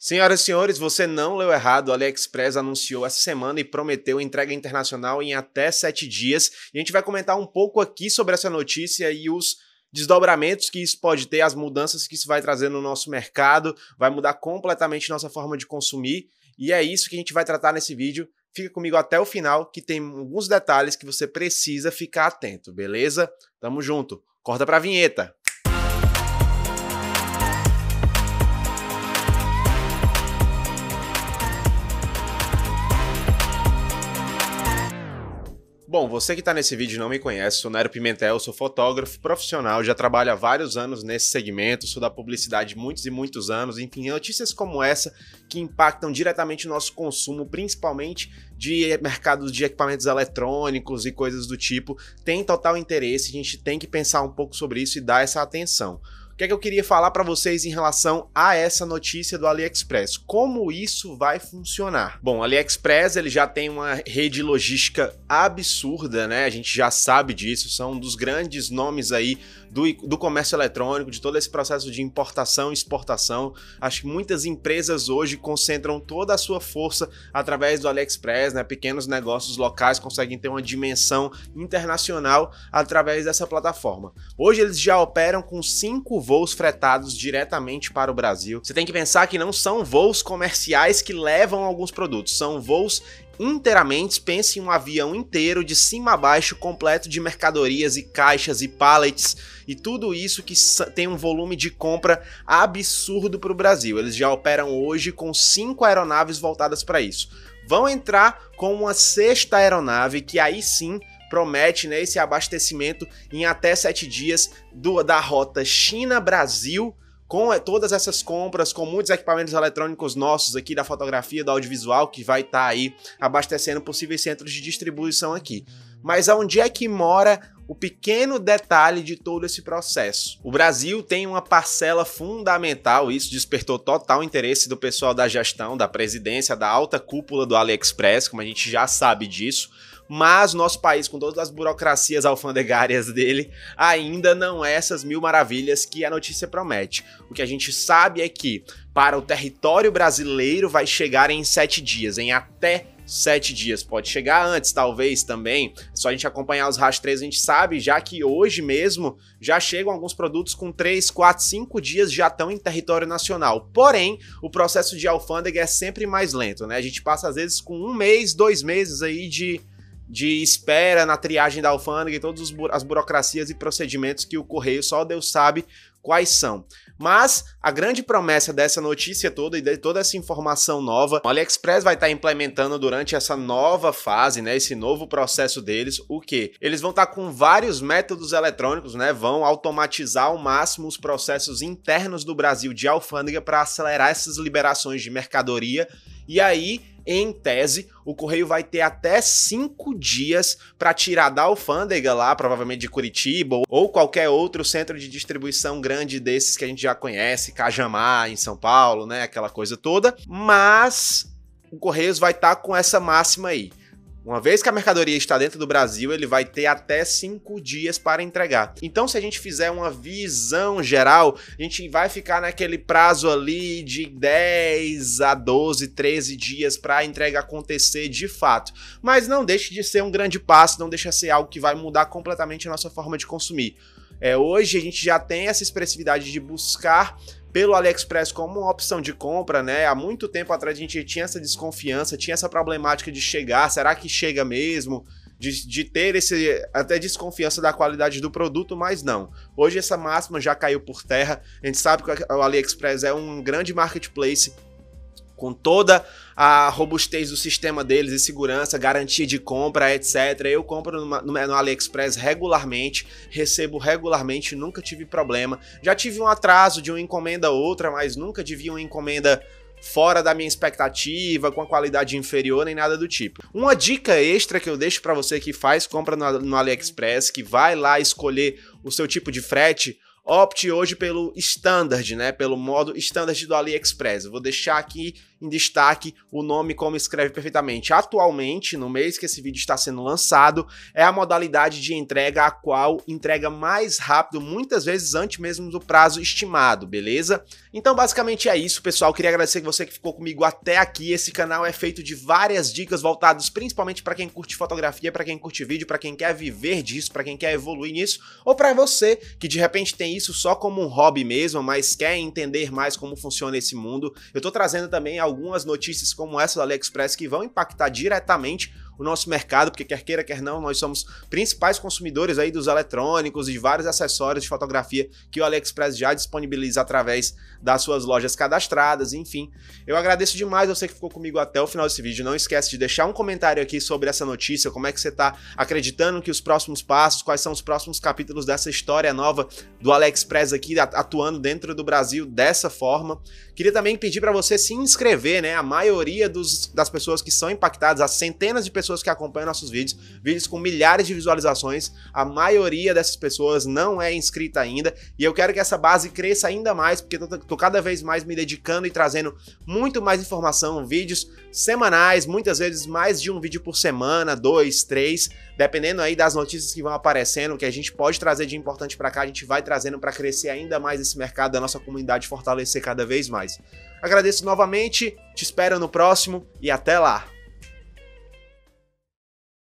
Senhoras e senhores, você não leu errado. O AliExpress anunciou essa semana e prometeu entrega internacional em até sete dias. E a gente vai comentar um pouco aqui sobre essa notícia e os desdobramentos que isso pode ter, as mudanças que isso vai trazer no nosso mercado, vai mudar completamente nossa forma de consumir. E é isso que a gente vai tratar nesse vídeo. Fica comigo até o final, que tem alguns detalhes que você precisa ficar atento, beleza? Tamo junto. Corta pra vinheta. Bom, você que está nesse vídeo não me conhece, sou Nero Pimentel, sou fotógrafo profissional, já trabalho há vários anos nesse segmento, sou da publicidade muitos e muitos anos, enfim, notícias como essa que impactam diretamente o nosso consumo, principalmente de mercados de equipamentos eletrônicos e coisas do tipo, tem total interesse, a gente tem que pensar um pouco sobre isso e dar essa atenção que é que eu queria falar para vocês em relação a essa notícia do AliExpress? Como isso vai funcionar? Bom, o AliExpress ele já tem uma rede logística absurda, né? A gente já sabe disso, são um dos grandes nomes aí do, do comércio eletrônico, de todo esse processo de importação e exportação. Acho que muitas empresas hoje concentram toda a sua força através do AliExpress, né? Pequenos negócios locais conseguem ter uma dimensão internacional através dessa plataforma. Hoje eles já operam com cinco voos fretados diretamente para o Brasil. Você tem que pensar que não são voos comerciais que levam alguns produtos, são voos inteiramente, pense em um avião inteiro de cima a baixo, completo de mercadorias e caixas e pallets e tudo isso que tem um volume de compra absurdo para o Brasil. Eles já operam hoje com cinco aeronaves voltadas para isso. Vão entrar com uma sexta aeronave que aí sim promete né, esse abastecimento em até sete dias do, da rota China-Brasil com eh, todas essas compras, com muitos equipamentos eletrônicos nossos aqui da fotografia, do audiovisual, que vai estar tá aí abastecendo possíveis centros de distribuição aqui. Mas aonde é que mora o pequeno detalhe de todo esse processo. O Brasil tem uma parcela fundamental, isso despertou total interesse do pessoal da gestão, da presidência, da alta cúpula do AliExpress, como a gente já sabe disso mas nosso país, com todas as burocracias alfandegárias dele, ainda não é essas mil maravilhas que a notícia promete. O que a gente sabe é que para o território brasileiro vai chegar em sete dias, em até sete dias. Pode chegar antes, talvez também. É só a gente acompanhar os rastreios, a gente sabe já que hoje mesmo já chegam alguns produtos com três, quatro, cinco dias já estão em território nacional. Porém, o processo de alfândega é sempre mais lento, né? A gente passa às vezes com um mês, dois meses aí de de espera na triagem da alfândega e todas as burocracias e procedimentos que o Correio só Deus sabe quais são. Mas a grande promessa dessa notícia toda e de toda essa informação nova, o AliExpress vai estar implementando durante essa nova fase, né, esse novo processo deles, o que? Eles vão estar com vários métodos eletrônicos, né, vão automatizar ao máximo os processos internos do Brasil de alfândega para acelerar essas liberações de mercadoria e aí em tese, o correio vai ter até cinco dias para tirar da alfândega lá, provavelmente de Curitiba ou qualquer outro centro de distribuição grande desses que a gente já conhece, Cajamar em São Paulo, né, aquela coisa toda. Mas o Correios vai estar tá com essa máxima aí. Uma vez que a mercadoria está dentro do Brasil, ele vai ter até cinco dias para entregar. Então, se a gente fizer uma visão geral, a gente vai ficar naquele prazo ali de 10 a 12, 13 dias para a entrega acontecer de fato. Mas não deixe de ser um grande passo, não deixa de ser algo que vai mudar completamente a nossa forma de consumir. É, hoje a gente já tem essa expressividade de buscar pelo AliExpress como uma opção de compra, né? Há muito tempo atrás a gente tinha essa desconfiança, tinha essa problemática de chegar, será que chega mesmo? De, de, ter esse até desconfiança da qualidade do produto, mas não. Hoje essa máxima já caiu por terra. A gente sabe que o AliExpress é um grande marketplace com toda a robustez do sistema deles e segurança, garantia de compra, etc. Eu compro no, AliExpress regularmente, recebo regularmente, nunca tive problema. Já tive um atraso de uma encomenda ou outra, mas nunca tive uma encomenda fora da minha expectativa, com a qualidade inferior, nem nada do tipo. Uma dica extra que eu deixo para você que faz compra no, no AliExpress, que vai lá escolher o seu tipo de frete, opte hoje pelo standard, né? Pelo modo standard do AliExpress. Eu vou deixar aqui em destaque o nome como escreve perfeitamente. Atualmente, no mês que esse vídeo está sendo lançado, é a modalidade de entrega a qual entrega mais rápido, muitas vezes antes mesmo do prazo estimado, beleza? Então, basicamente é isso, pessoal. Queria agradecer você que ficou comigo até aqui. Esse canal é feito de várias dicas voltadas principalmente para quem curte fotografia, para quem curte vídeo, para quem quer viver disso, para quem quer evoluir nisso, ou para você que de repente tem isso só como um hobby mesmo, mas quer entender mais como funciona esse mundo. Eu tô trazendo também algumas notícias como essa do AliExpress que vão impactar diretamente o nosso mercado, porque quer queira, quer não, nós somos principais consumidores aí dos eletrônicos e de vários acessórios de fotografia que o AliExpress já disponibiliza através das suas lojas cadastradas, enfim. Eu agradeço demais você que ficou comigo até o final desse vídeo. Não esquece de deixar um comentário aqui sobre essa notícia, como é que você está acreditando que os próximos passos, quais são os próximos capítulos dessa história nova do AliExpress aqui atuando dentro do Brasil dessa forma. Queria também pedir para você se inscrever, né? A maioria dos, das pessoas que são impactadas, as centenas de pessoas pessoas que acompanham nossos vídeos, vídeos com milhares de visualizações. A maioria dessas pessoas não é inscrita ainda e eu quero que essa base cresça ainda mais, porque tô cada vez mais me dedicando e trazendo muito mais informação, vídeos semanais, muitas vezes mais de um vídeo por semana, dois, três, dependendo aí das notícias que vão aparecendo, que a gente pode trazer de importante para cá, a gente vai trazendo para crescer ainda mais esse mercado da nossa comunidade, fortalecer cada vez mais. Agradeço novamente, te espero no próximo e até lá!